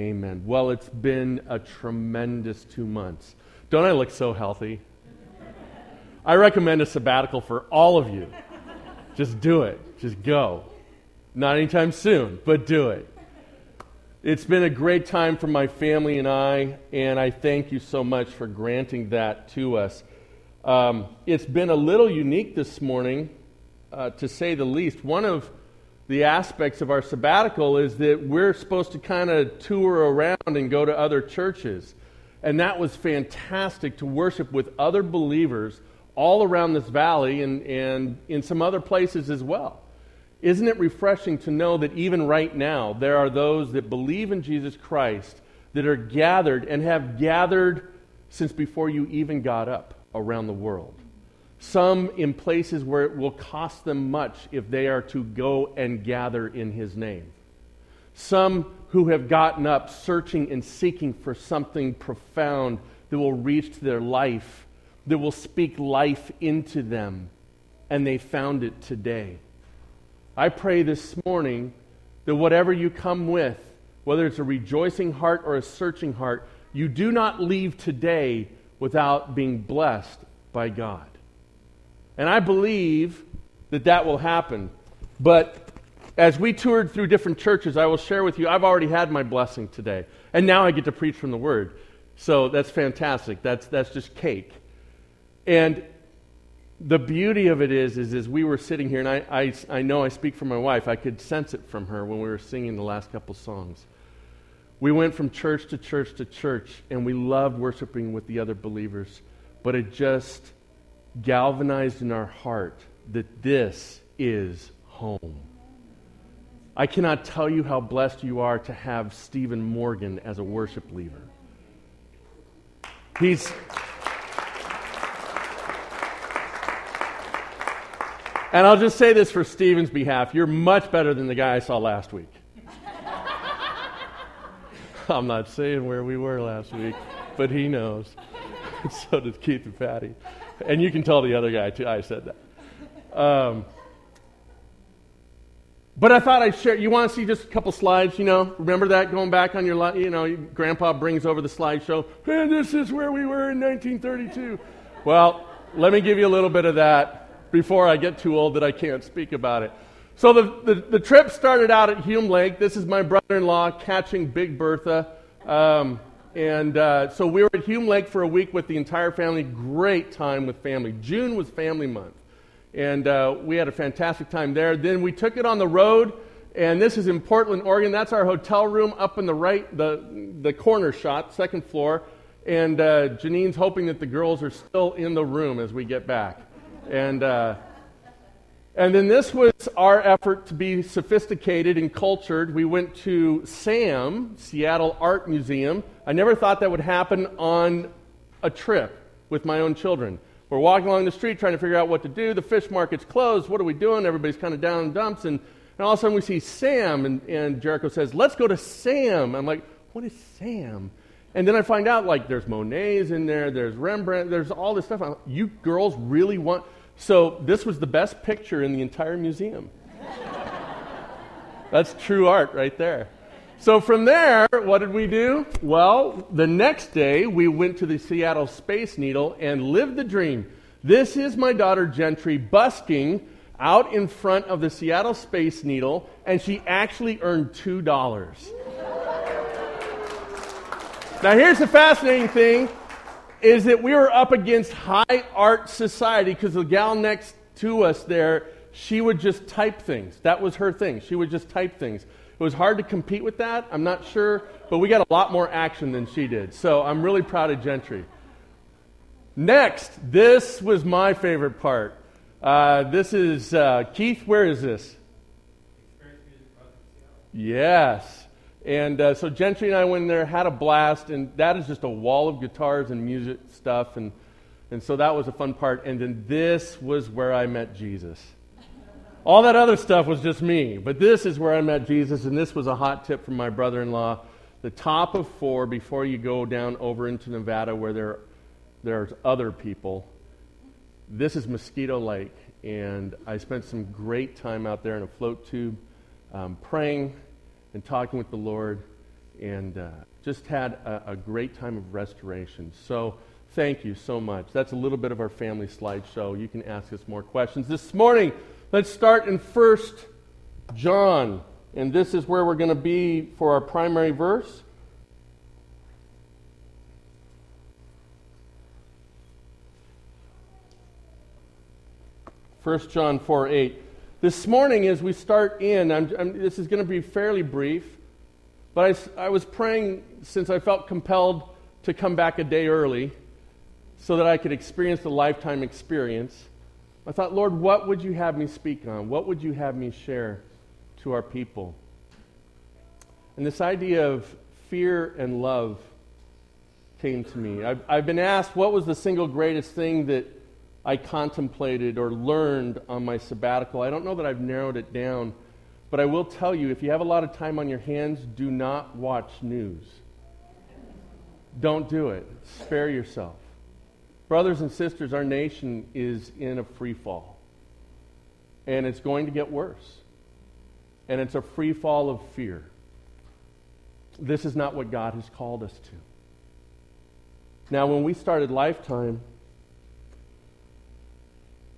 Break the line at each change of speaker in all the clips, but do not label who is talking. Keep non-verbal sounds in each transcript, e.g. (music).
Amen. Well, it's been a tremendous two months. Don't I look so healthy? I recommend a sabbatical for all of you. Just do it. Just go. Not anytime soon, but do it. It's been a great time for my family and I, and I thank you so much for granting that to us. Um, it's been a little unique this morning, uh, to say the least. One of the aspects of our sabbatical is that we're supposed to kind of tour around and go to other churches. And that was fantastic to worship with other believers all around this valley and, and in some other places as well. Isn't it refreshing to know that even right now there are those that believe in Jesus Christ that are gathered and have gathered since before you even got up around the world? Some in places where it will cost them much if they are to go and gather in his name. Some who have gotten up searching and seeking for something profound that will reach to their life, that will speak life into them, and they found it today. I pray this morning that whatever you come with, whether it's a rejoicing heart or a searching heart, you do not leave today without being blessed by God. And I believe that that will happen. But as we toured through different churches, I will share with you, I've already had my blessing today. And now I get to preach from the Word. So that's fantastic. That's, that's just cake. And the beauty of it is, is, is we were sitting here, and I, I, I know I speak for my wife. I could sense it from her when we were singing the last couple songs. We went from church to church to church, and we loved worshiping with the other believers. But it just galvanized in our heart that this is home. I cannot tell you how blessed you are to have Stephen Morgan as a worship leader. He's. And I'll just say this for Stephen's behalf you're much better than the guy I saw last week. (laughs) I'm not saying where we were last week, but he knows. (laughs) so does Keith and Patty and you can tell the other guy too. I said that. Um, but I thought I'd share. You want to see just a couple slides? You know, remember that going back on your, you know, Grandpa brings over the slideshow. Hey, this is where we were in 1932. well, let me give you a little bit of that before I get too old that I can't speak about it. So the, the, the trip started out at Hume Lake. This is my brother-in-law catching Big Bertha. Um, and uh, so we were at Hume Lake for a week with the entire family. Great time with family. June was family month. And uh, we had a fantastic time there. Then we took it on the road, and this is in Portland, Oregon. That's our hotel room up in the right, the, the corner shot, second floor. And uh, Janine's hoping that the girls are still in the room as we get back. And uh, and then this was our effort to be sophisticated and cultured. We went to SAM, Seattle Art Museum. I never thought that would happen on a trip with my own children. We're walking along the street trying to figure out what to do. The fish market's closed. What are we doing? Everybody's kind of down in dumps. And, and all of a sudden we see Sam, and, and Jericho says, Let's go to Sam. I'm like, What is Sam? And then I find out, like, there's Monet's in there, there's Rembrandt, there's all this stuff. Like, you girls really want. So this was the best picture in the entire museum. (laughs) That's true art right there. So from there, what did we do? Well, the next day we went to the Seattle Space Needle and lived the dream. This is my daughter Gentry busking out in front of the Seattle Space Needle, and she actually earned $2. now, here's the fascinating thing is that we were up against high art society because the gal next to us there, she would just type things. That was her thing. She would just type things. It was hard to compete with that. I'm not sure, but we got a lot more action than she did. So I'm really proud of Gentry. Next, this was my favorite part. Uh, this is uh, Keith. Where is this? Yes. And uh, so Gentry and I went in there, had a blast, and that is just a wall of guitars and music stuff. And, and so that was a fun part. And then this was where I met Jesus. All that other stuff was just me, but this is where I met Jesus, and this was a hot tip from my brother in law. The top of four before you go down over into Nevada where there, there's other people. This is Mosquito Lake, and I spent some great time out there in a float tube um, praying and talking with the Lord. and uh, just had a, a great time of restoration. So, thank you so much. That's a little bit of our family slideshow. You can ask us more questions. This morning, let's start in First John, and this is where we're going to be for our primary verse. 1 John 4 8. This morning, as we start in, I'm, I'm, this is going to be fairly brief, but I, I was praying since I felt compelled to come back a day early so that I could experience the lifetime experience. I thought, Lord, what would you have me speak on? What would you have me share to our people? And this idea of fear and love came to me. I've, I've been asked what was the single greatest thing that I contemplated or learned on my sabbatical. I don't know that I've narrowed it down, but I will tell you if you have a lot of time on your hands, do not watch news. Don't do it. Spare yourself. Brothers and sisters, our nation is in a free fall. And it's going to get worse. And it's a free fall of fear. This is not what God has called us to. Now, when we started Lifetime,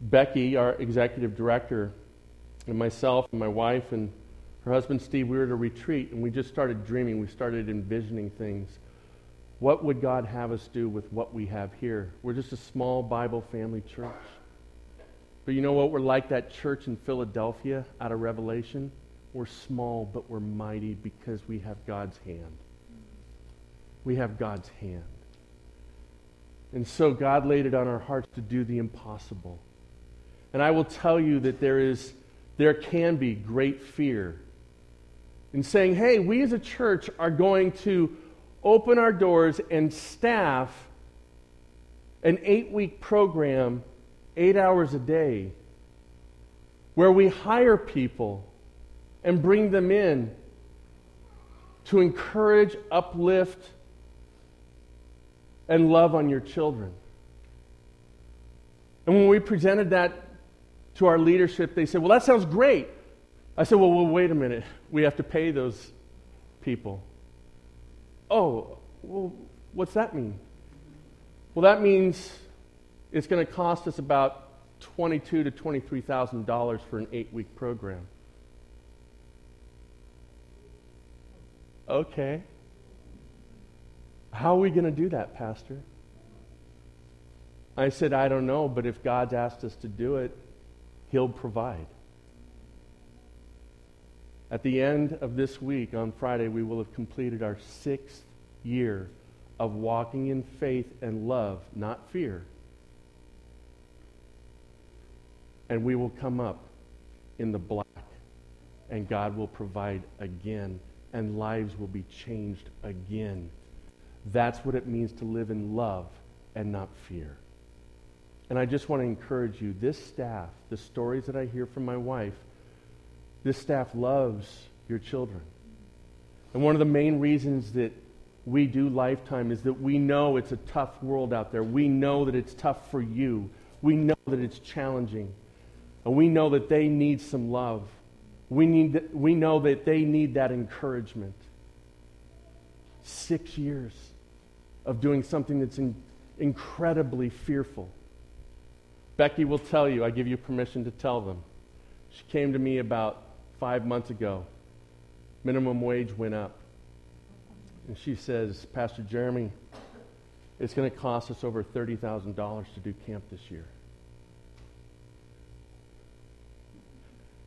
Becky, our executive director, and myself and my wife and her husband Steve, we were at a retreat and we just started dreaming. We started envisioning things. What would God have us do with what we have here? We're just a small Bible family church. But you know what? We're like that church in Philadelphia out of Revelation. We're small, but we're mighty because we have God's hand. We have God's hand. And so God laid it on our hearts to do the impossible. And I will tell you that there is there can be great fear in saying, "Hey, we as a church are going to open our doors and staff an 8-week program 8 hours a day where we hire people and bring them in to encourage, uplift, and love on your children. And when we presented that to our leadership, they said, Well, that sounds great. I said, Well, well wait a minute. We have to pay those people. Oh, well, what's that mean? Well, that means it's going to cost us about twenty-two to twenty-three thousand dollars for an eight-week program. Okay. How are we going to do that, Pastor? I said, I don't know, but if God's asked us to do it, He'll provide. At the end of this week, on Friday, we will have completed our sixth year of walking in faith and love, not fear. And we will come up in the black, and God will provide again, and lives will be changed again. That's what it means to live in love and not fear. And I just want to encourage you this staff, the stories that I hear from my wife, this staff loves your children. And one of the main reasons that we do Lifetime is that we know it's a tough world out there. We know that it's tough for you. We know that it's challenging. And we know that they need some love. We, need, we know that they need that encouragement. Six years of doing something that's in, incredibly fearful Becky will tell you, I give you permission to tell them. She came to me about five months ago. Minimum wage went up. And she says, Pastor Jeremy, it's going to cost us over $30,000 to do camp this year.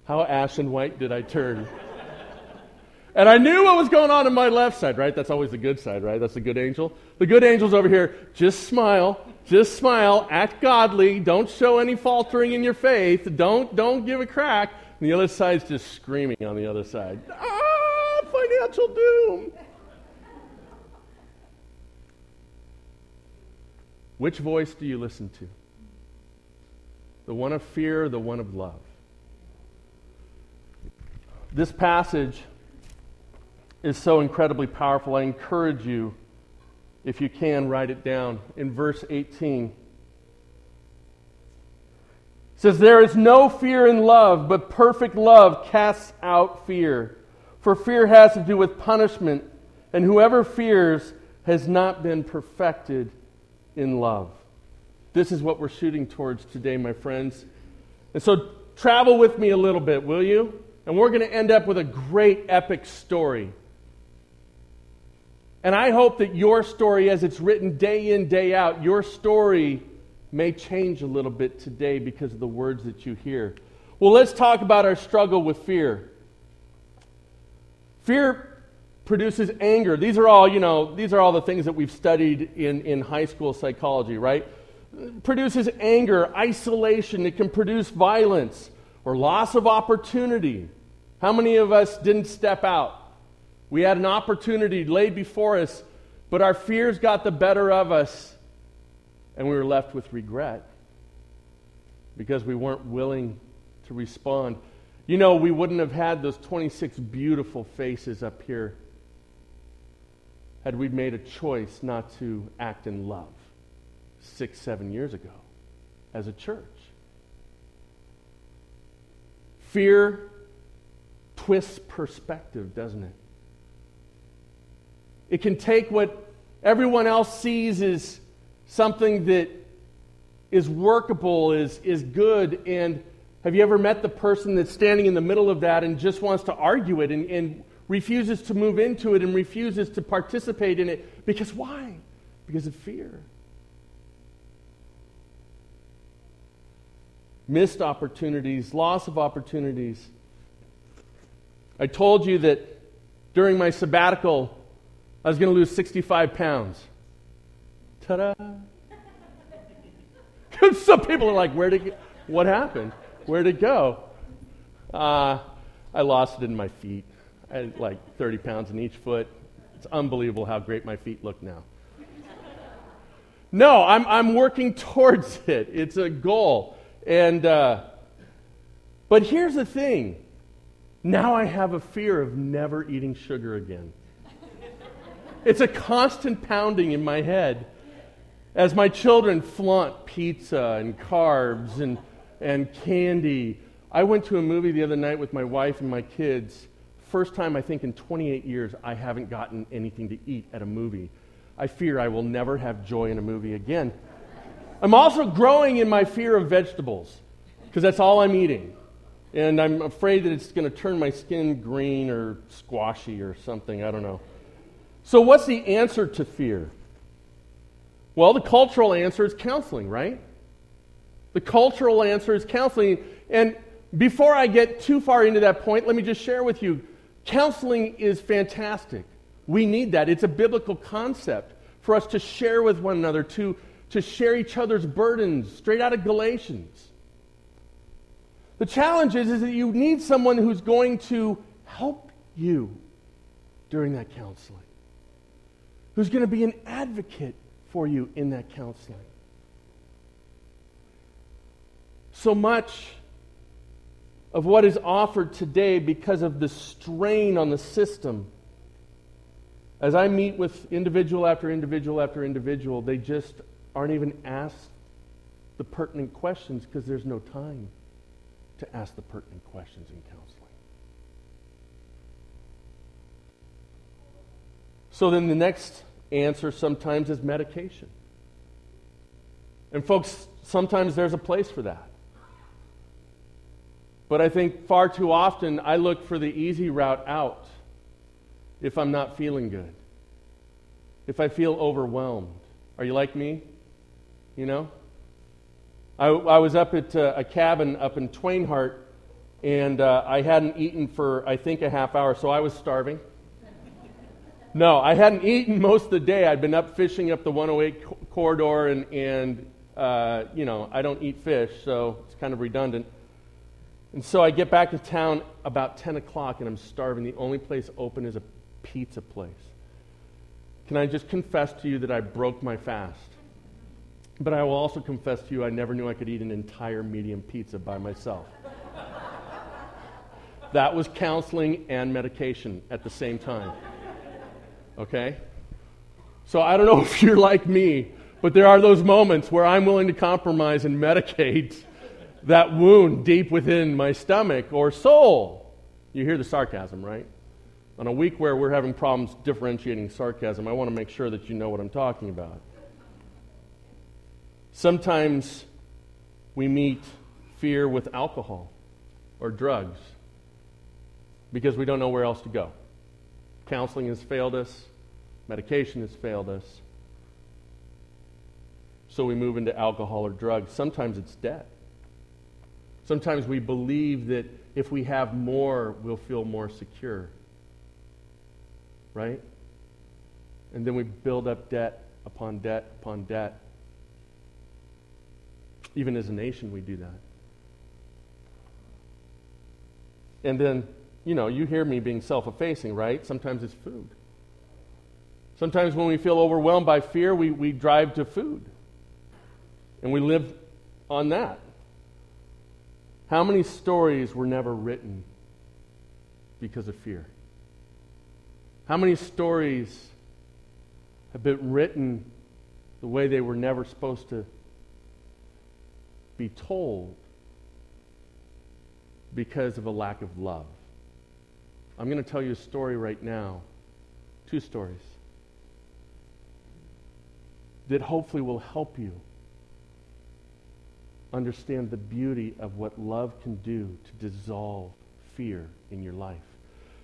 How ash and white did I turn? And I knew what was going on in my left side, right? That's always the good side, right? That's the good angel. The good angel's over here. Just smile. Just smile, act godly, don't show any faltering in your faith, don't, don't give a crack. And the other side's just screaming on the other side. Ah, financial doom. Which voice do you listen to? The one of fear the one of love? This passage is so incredibly powerful. I encourage you if you can, write it down. In verse 18, it says, There is no fear in love, but perfect love casts out fear. For fear has to do with punishment, And whoever fears has not been perfected in love. This is what we're shooting towards today, my friends. And so travel with me a little bit, will you? And we're going to end up with a great epic story. And I hope that your story, as it's written day in, day out, your story may change a little bit today because of the words that you hear. Well, let's talk about our struggle with fear. Fear produces anger. These are all, you know, these are all the things that we've studied in, in high school psychology, right? produces anger, isolation. It can produce violence or loss of opportunity. How many of us didn't step out? We had an opportunity laid before us, but our fears got the better of us, and we were left with regret because we weren't willing to respond. You know, we wouldn't have had those 26 beautiful faces up here had we made a choice not to act in love six, seven years ago as a church. Fear twists perspective, doesn't it? It can take what everyone else sees as something that is workable, is, is good, and have you ever met the person that's standing in the middle of that and just wants to argue it and, and refuses to move into it and refuses to participate in it? Because why? Because of fear. Missed opportunities, loss of opportunities. I told you that during my sabbatical, I was going to lose 65 pounds. Ta da! (laughs) Some people are like, where did, what happened? Where'd it go? Uh, I lost it in my feet. I had like 30 pounds in each foot. It's unbelievable how great my feet look now. No, I'm, I'm working towards (laughs) it. It's a goal. And, uh, but here's the thing now I have a fear of never eating sugar again. It's a constant pounding in my head as my children flaunt pizza and carbs and and candy. I went to a movie the other night with my wife and my kids. First time, I think, in 28 years, I haven't gotten anything to eat at a movie. I fear I will never have joy in a movie again. I'm also growing in my fear of vegetables because that's all I'm eating. And I'm afraid that it's going to turn my skin green or squashy or something. I don't know. So, what's the answer to fear? Well, the cultural answer is counseling, right? The cultural answer is counseling. And before I get too far into that point, let me just share with you counseling is fantastic. We need that. It's a biblical concept for us to share with one another, to, to share each other's burdens, straight out of Galatians. The challenge is, is that you need someone who's going to help you during that counseling, who's going to be an advocate for you in that counseling. so much of what is offered today because of the strain on the system. As I meet with individual after individual after individual, they just aren't even asked the pertinent questions because there's no time to ask the pertinent questions in counseling. So then the next answer sometimes is medication. And folks, sometimes there's a place for that. But I think far too often I look for the easy route out if I'm not feeling good, if I feel overwhelmed. Are you like me? You know? I, I was up at uh, a cabin up in Twain Harte, and uh, I hadn't eaten for, I think, a half hour, so I was starving. No, I hadn't eaten most of the day. I'd been up fishing up the 108 co- corridor, and, and uh, you know, I don't eat fish, so it's kind of redundant. And so I get back to town about 10 o'clock and I'm starving. The only place open is a pizza place. Can I just confess to you that I broke my fast? But I will also confess to you I never knew I could eat an entire medium pizza by myself. (laughs) that was counseling and medication at the same time. Okay? So I don't know (laughs) if you're like me, but there are those moments where I'm willing to compromise and medicate (laughs) that wound deep within my stomach or soul. You hear the sarcasm, right? On a week where we're having problems differentiating sarcasm, I want to make sure that you know what I'm talking about. Sometimes we meet fear with alcohol or drugs because we don't know where else to go. Counseling has failed us, medication has failed us. So we move into alcohol or drugs. Sometimes it's debt. Sometimes we believe that if we have more, we'll feel more secure. Right? And then we build up debt upon debt upon debt. Even as a nation, we do that. And then, you know, you hear me being self effacing, right? Sometimes it's food. Sometimes when we feel overwhelmed by fear, we, we drive to food. And we live on that. How many stories were never written because of fear? How many stories have been written the way they were never supposed to be told because of a lack of love? I'm going to tell you a story right now, two stories, that hopefully will help you understand the beauty of what love can do to dissolve fear in your life.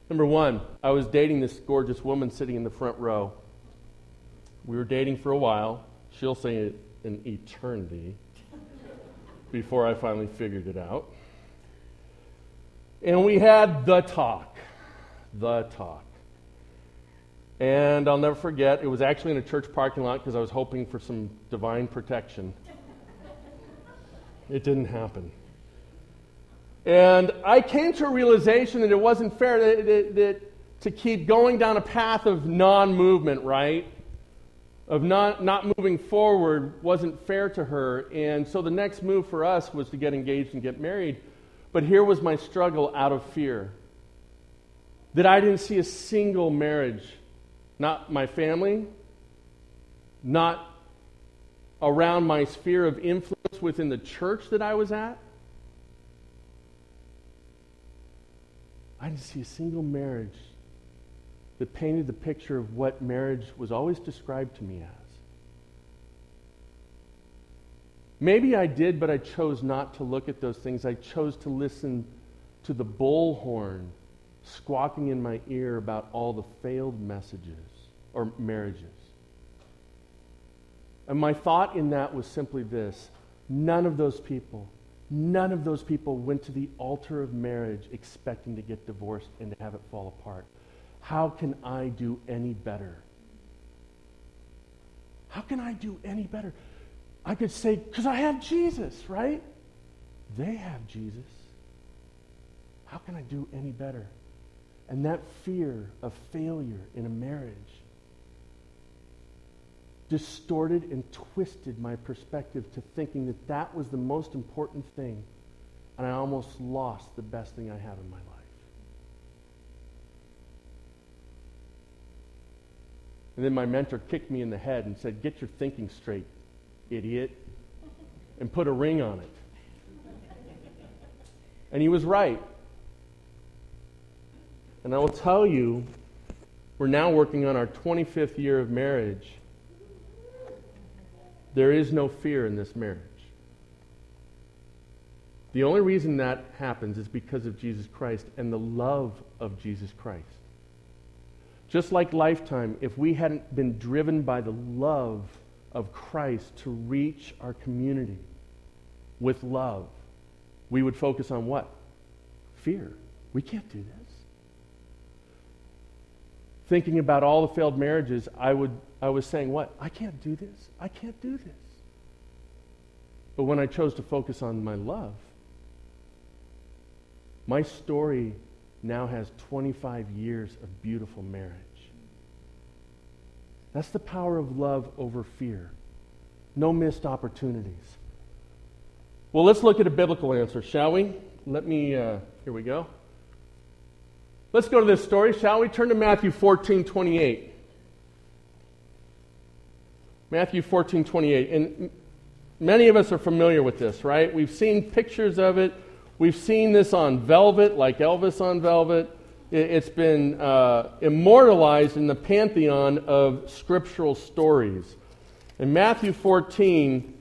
Number one, I was dating this gorgeous woman sitting in the front row. We were dating for a while. She'll say it an eternity (laughs) before I finally figured it out. And we had the talk. The talk. And I'll never forget, it was actually in a church parking lot because I was hoping for some divine protection. It didn't happen. And I came to a realization that it wasn't fair that, that, that to keep going down a path of non movement, right? Of not, not moving forward wasn't fair to her. And so the next move for us was to get engaged and get married. But here was my struggle out of fear that I didn't see a single marriage, not my family, not around my sphere of influence within the church that I was at. I didn't see a single marriage that painted the picture of what marriage was always described to me as. Maybe I did, but I chose not to look at those things. I chose to listen to the bullhorn squawking in my ear about all the failed messages or marriages. And my thought in that was simply this none of those people, none of those people went to the altar of marriage expecting to get divorced and to have it fall apart. How can I do any better? How can I do any better? I could say, because I have Jesus, right? They have Jesus. How can I do any better? And that fear of failure in a marriage distorted and twisted my perspective to thinking that that was the most important thing. And I almost lost the best thing I have in my life. And then my mentor kicked me in the head and said, Get your thinking straight, idiot, and put a ring on it. And he was right. And I will tell you, we're now working on our 25th year of marriage. There is no fear in this marriage. The only reason that happens is because of Jesus Christ and the love of Jesus Christ. Just like Lifetime, if we hadn't been driven by the love of Christ to reach our community with love, we would focus on what? Fear. We can't do this. Thinking about all the failed marriages, I would I was saying, What? I can't do this. I can't do this. But when I chose to focus on my love, my story now has 25 years of beautiful marriage. That's the power of love over fear. No missed opportunities. Well, let's look at a biblical answer, shall we? Let me, uh, here we go. Let's go to this story, shall we? Turn to Matthew 14 28. Matthew 14, 28. And many of us are familiar with this, right? We've seen pictures of it. We've seen this on velvet, like Elvis on velvet. It's been uh, immortalized in the pantheon of scriptural stories. In Matthew 14,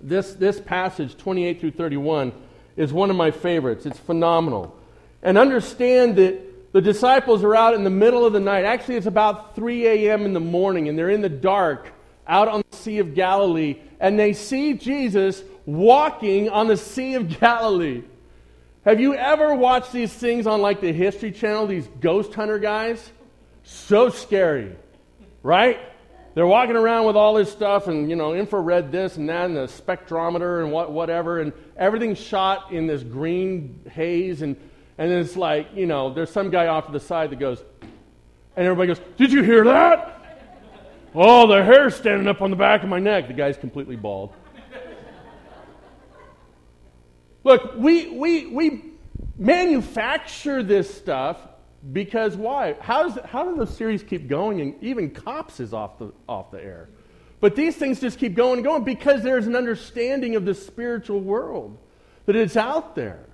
this, this passage, 28 through 31, is one of my favorites. It's phenomenal. And understand that the disciples are out in the middle of the night. Actually, it's about 3 a.m. in the morning, and they're in the dark out on the Sea of Galilee, and they see Jesus walking on the Sea of Galilee. Have you ever watched these things on like the History Channel, these ghost hunter guys? So scary, right? They're walking around with all this stuff and, you know, infrared this and that and the spectrometer and what, whatever, and everything's shot in this green haze. And, and then it's like, you know, there's some guy off to the side that goes, and everybody goes, Did you hear that? Oh, the hair's standing up on the back of my neck. The guy's completely bald. Look, we, we, we manufacture this stuff because why? How, does, how do those series keep going and even Cops is off the, off the air? But these things just keep going and going because there's an understanding of the spiritual world, that it's out there.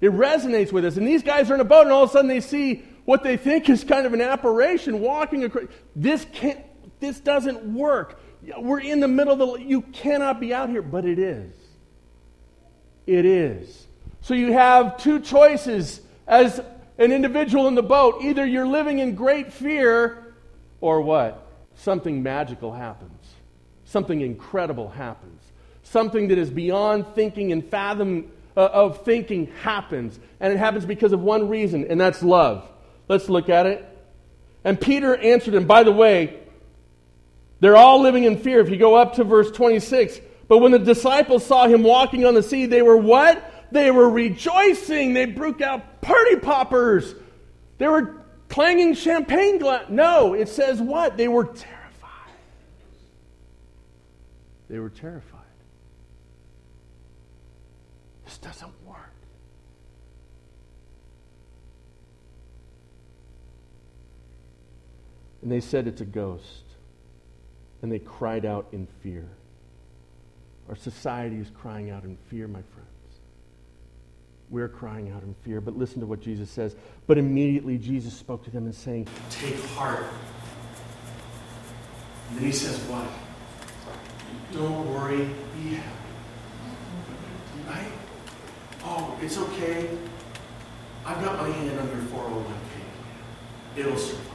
It resonates with us. And these guys are in a boat and all of a sudden they see what they think is kind of an apparition walking across. This, can't, this doesn't work. We're in the middle of the. You cannot be out here, but it is it is. So you have two choices as an individual in the boat. Either you're living in great fear, or what? Something magical happens. Something incredible happens. Something that is beyond thinking and fathom uh, of thinking happens. And it happens because of one reason, and that's love. Let's look at it. And Peter answered him, by the way, they're all living in fear. If you go up to verse 26, but when the disciples saw him walking on the sea, they were what? They were rejoicing. They broke out party poppers. They were clanging champagne glass. No, it says what? They were terrified. They were terrified. This doesn't work. And they said it's a ghost. And they cried out in fear. Our society is crying out in fear, my friends. We're crying out in fear. But listen to what Jesus says. But immediately Jesus spoke to them and saying, Take heart. And then he says, What? Don't worry, be happy. Right? Oh, it's okay. I've got my hand on your 401k. It'll survive.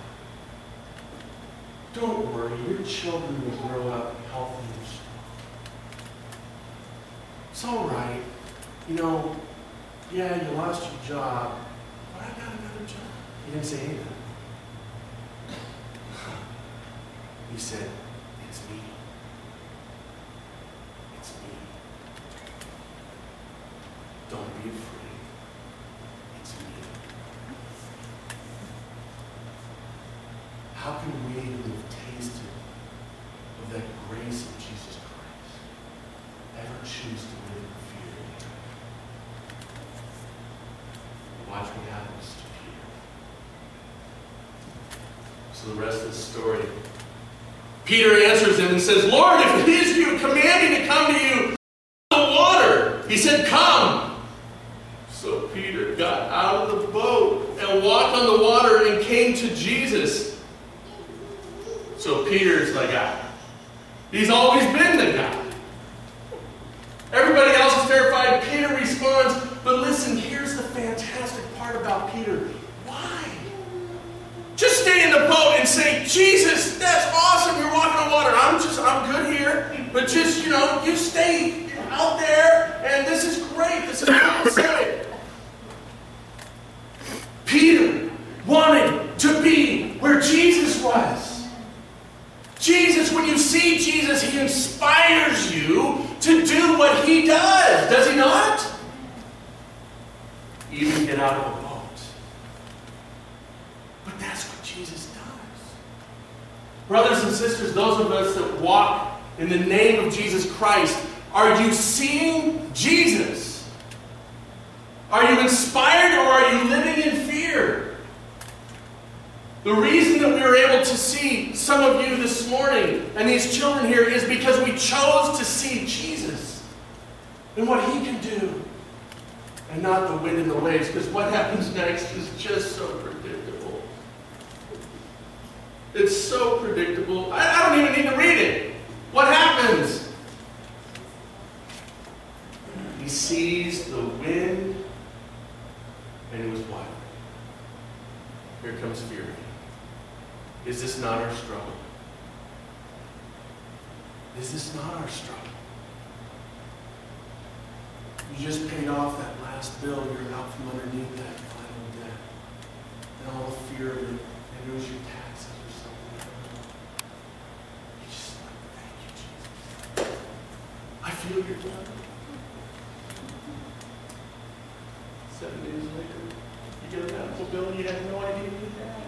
Don't worry, your children will grow up healthy and strong it's all right. You know, yeah, you lost your job, but I got another job. He didn't say anything. He said, It's me. It's me. Be afraid. It's. How can we who have tasted of that grace of Jesus Christ ever choose to live in fear? Watch what happens to Peter. So the rest of the story. Peter answers him and says, Lord, if it is you, command me to come to you the water. He said, Come. So Peter got out of the boat and walked on the water and came to Jesus. So Peter's the guy. He's always been the guy. Everybody else is terrified. Peter responds, but listen, here's the fantastic part about Peter. Why? Just stay in the boat and say, Jesus, that's awesome. You're walking on water. I'm just, I'm good here. But just, you know, you stay out there, and this is great. This is awesome. Peter wanted to be where Jesus was. Jesus, when you see Jesus, he inspires you to do what he does, does he not? even get out of a boat. But that's what Jesus does. Brothers and sisters, those of us that walk in the name of Jesus Christ, are you seeing Jesus? Are you inspired or are you living in fear? The reason that we were able to see some of you this morning and these children here is because we chose to see Jesus and what he can do and not the wind and the waves, because what happens next is just so predictable. It's so predictable. I, I don't even need to read it. What happens? He sees the wind, and it was wild. Here comes fear. Is this not our struggle? Is this not our struggle? You just paid off that last bill. You're out from underneath that final debt. And all the fear of it. And it was your taxes or something. You just like, thank you, Jesus. Feel your love. Seven days later, you get a medical bill you had no idea you had.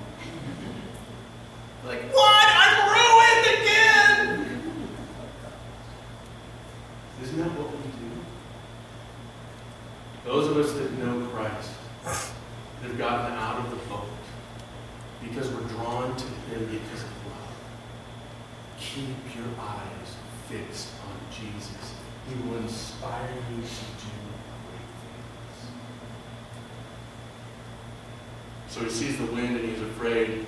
Like, what? I'm ruined again! Isn't that what we do? Those of us that know Christ have gotten out of the boat because we're drawn to Him because of love. Keep your eyes fixed on Jesus. He will inspire you to do great things. So he sees the wind and he's afraid.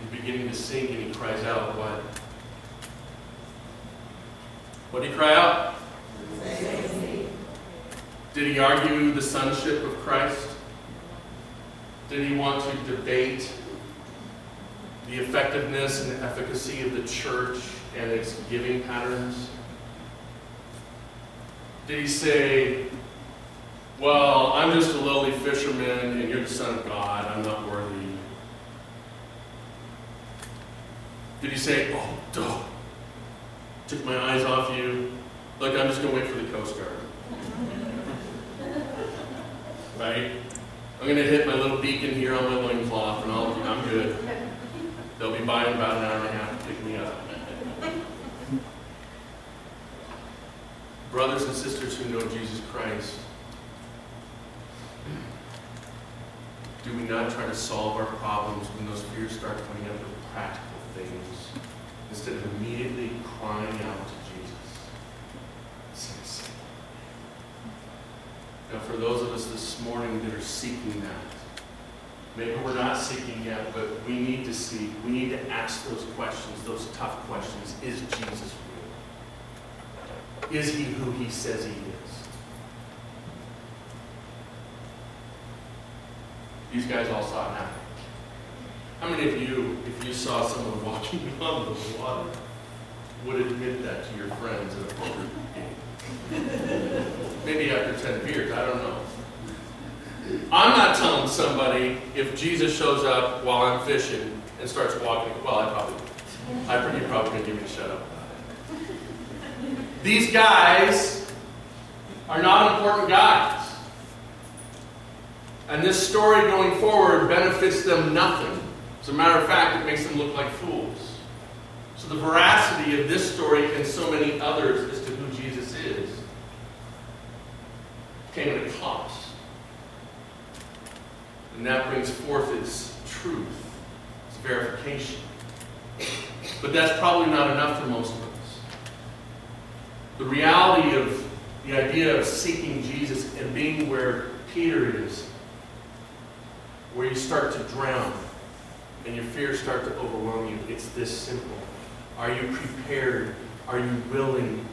He's beginning to sink and he cries out, What? What did he cry out? Did he argue the sonship of Christ? Did he want to debate the effectiveness and efficacy of the church and its giving patterns? Did he say, Well, I'm just a lowly fisherman and you're the Son of God, I'm not worthy? Did he say, Oh, took my eyes off you? Look, I'm just going to wait for the Coast Guard. (laughs) right? I'm going to hit my little beacon here on my loincloth and I'll, I'm good. They'll be by in about an hour and a half to pick me up. Brothers and sisters who know Jesus Christ, do we not try to solve our problems when those fears start coming up with practical things instead of immediately crying out to Jesus? Six. Now, for those of us this morning that are seeking that, maybe we're not seeking yet, but we need to seek. We need to ask those questions, those tough questions. Is Jesus real? Is he who he says he is? These guys all saw it happen. How many of you, if you saw someone (laughs) walking on the water, would admit that to your friends at a poker game? Maybe after 10 beers, I don't know. I'm not telling somebody if Jesus shows up while I'm fishing and starts walking, well, I probably, I you probably to give me a shut up. These guys are not important guys. And this story going forward benefits them nothing. As a matter of fact, it makes them look like fools. So the veracity of this story and so many others as to who Jesus is came at a cost. And that brings forth its truth, its verification. But that's probably not enough for most of us. The reality of the idea of seeking Jesus and being where Peter is, where you start to drown and your fears start to overwhelm you, it's this simple. Are you prepared? Are you willing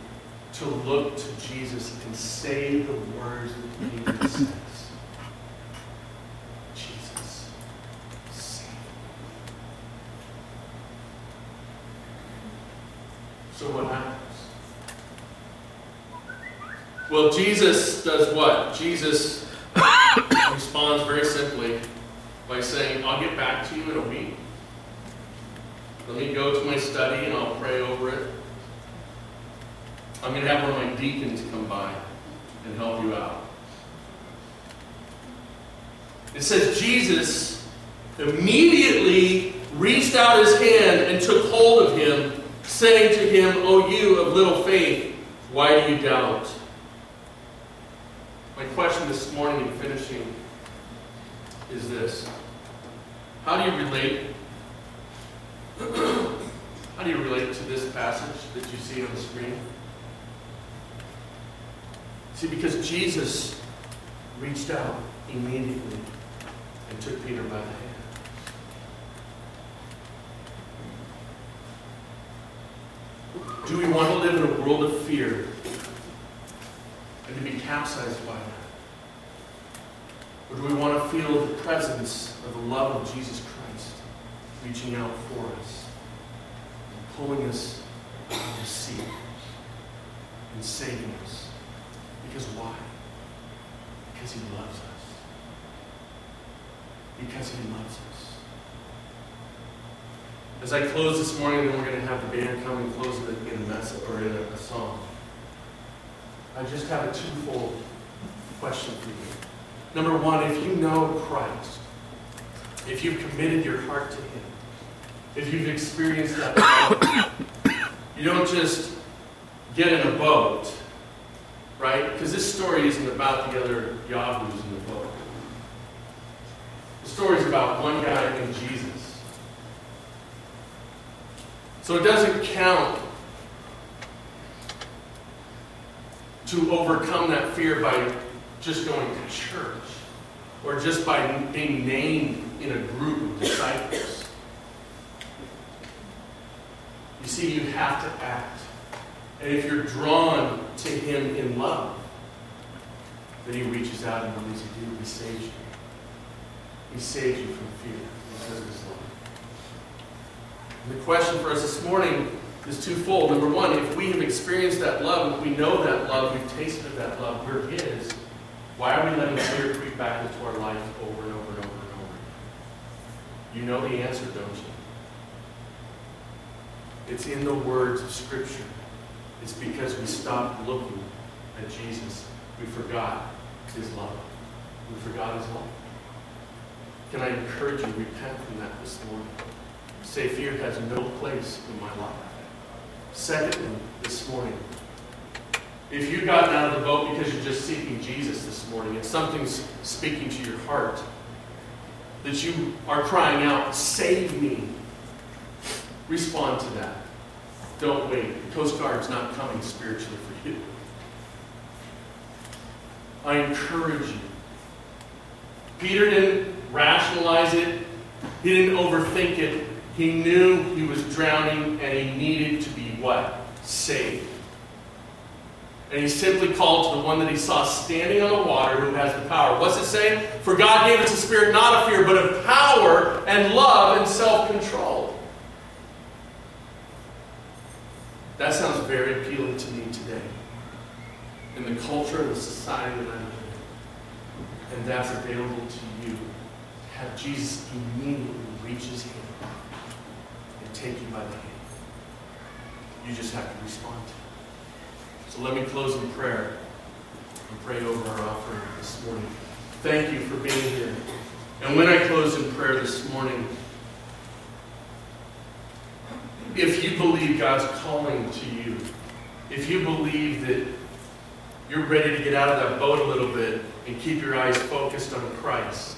to look to Jesus and say the words that David says? Jesus, save. So what happens? Well, Jesus does what? Jesus responds very simply by saying, I'll get back to you in a week. Let me go to my study and I'll pray over it. I'm going to have one of my deacons come by and help you out. It says Jesus immediately reached out his hand and took hold of him, saying to him, O you of little faith, why do you doubt? My question this morning in finishing is this How do you relate? (clears throat) How do you relate to this passage that you see on the screen? See, because Jesus reached out immediately and took Peter by the hand. Do we want to live in a world of fear and to be capsized by that? Or do we want to feel the presence of the love of Jesus Christ reaching out for us and pulling us to the and saving us? Because why? Because he loves us. Because he loves us. As I close this morning, then we're going to have the band come and close it in a message or in a, a song. I just have a twofold question for you. Number one, if you know Christ, if you've committed your heart to Him, if you've experienced that (coughs) you don't just get in a boat, right? Because this story isn't about the other yahoos in the boat. The story is about one guy named Jesus. So it doesn't count to overcome that fear by just going to church or just by being named in a group of disciples. You see, you have to act. And if you're drawn to Him in love, then He reaches out and what does He do? He saves you. He saves you from fear because of His love. And the question for us this morning is twofold. Number one, if we have experienced that love, if we know that love, we've tasted of that love, we're His, why are we letting fear creep back into our life over and over and over and over? Again? You know the answer, don't you? It's in the words of Scripture. It's because we stopped looking at Jesus. We forgot His love. We forgot His love. Can I encourage you, to repent from that this morning? Say, fear has no place in my life. Secondly, this morning, if you've gotten out of the boat because you're just seeking Jesus this morning and something's speaking to your heart, that you are crying out, Save me, respond to that. Don't wait. The Coast Guard's not coming spiritually for you. I encourage you. Peter didn't rationalize it, he didn't overthink it. He knew he was drowning and he needed to be what? Saved. And he simply called to the one that he saw standing on the water who has the power. What's it say? For God gave us a spirit not of fear, but of power and love and self control. That sounds very appealing to me today. In the culture and the society that I live in. And that's available to you. Have Jesus immediately reach his hand and take you by the hand. You just have to respond to it. So let me close in prayer and pray over our offering this morning. Thank you for being here. And when I close in prayer this morning, if you believe God's calling to you, if you believe that you're ready to get out of that boat a little bit and keep your eyes focused on Christ,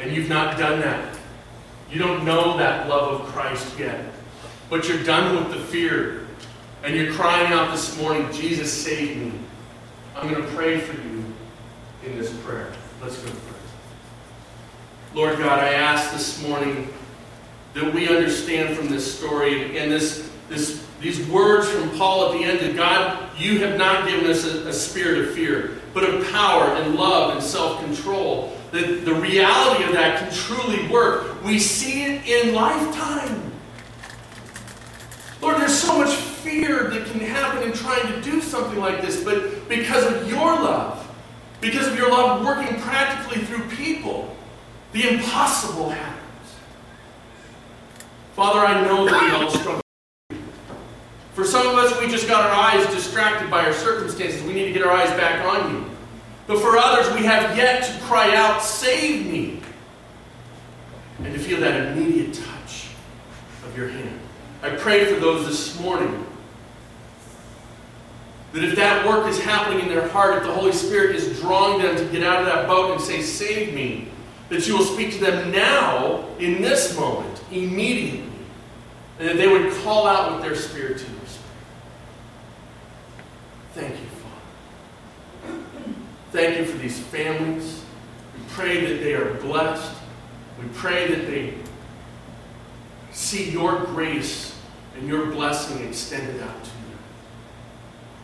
and you've not done that, you don't know that love of Christ yet, but you're done with the fear, and you're crying out this morning, Jesus, save me. I'm going to pray for you in this prayer. Let's go pray. Lord God, I ask this morning that we understand from this story and this, this, these words from Paul at the end that God, you have not given us a, a spirit of fear, but of power and love and self control. That the reality of that can truly work. We see it in lifetime. Lord, there's so much fear that can happen in trying to do something like this, but because of your love, because of your love working practically through people, the impossible happens. Father, I know that we all struggle. For some of us, we just got our eyes distracted by our circumstances. We need to get our eyes back on you. But for others, we have yet to cry out, Save me! And to feel that immediate touch of your hand. I pray for those this morning that if that work is happening in their heart, if the Holy Spirit is drawing them to get out of that boat and say, Save me, that you will speak to them now, in this moment, immediately, and that they would call out with their spirit to your spirit. Thank you, Father. Thank you for these families. We pray that they are blessed. We pray that they see your grace and your blessing extended out to.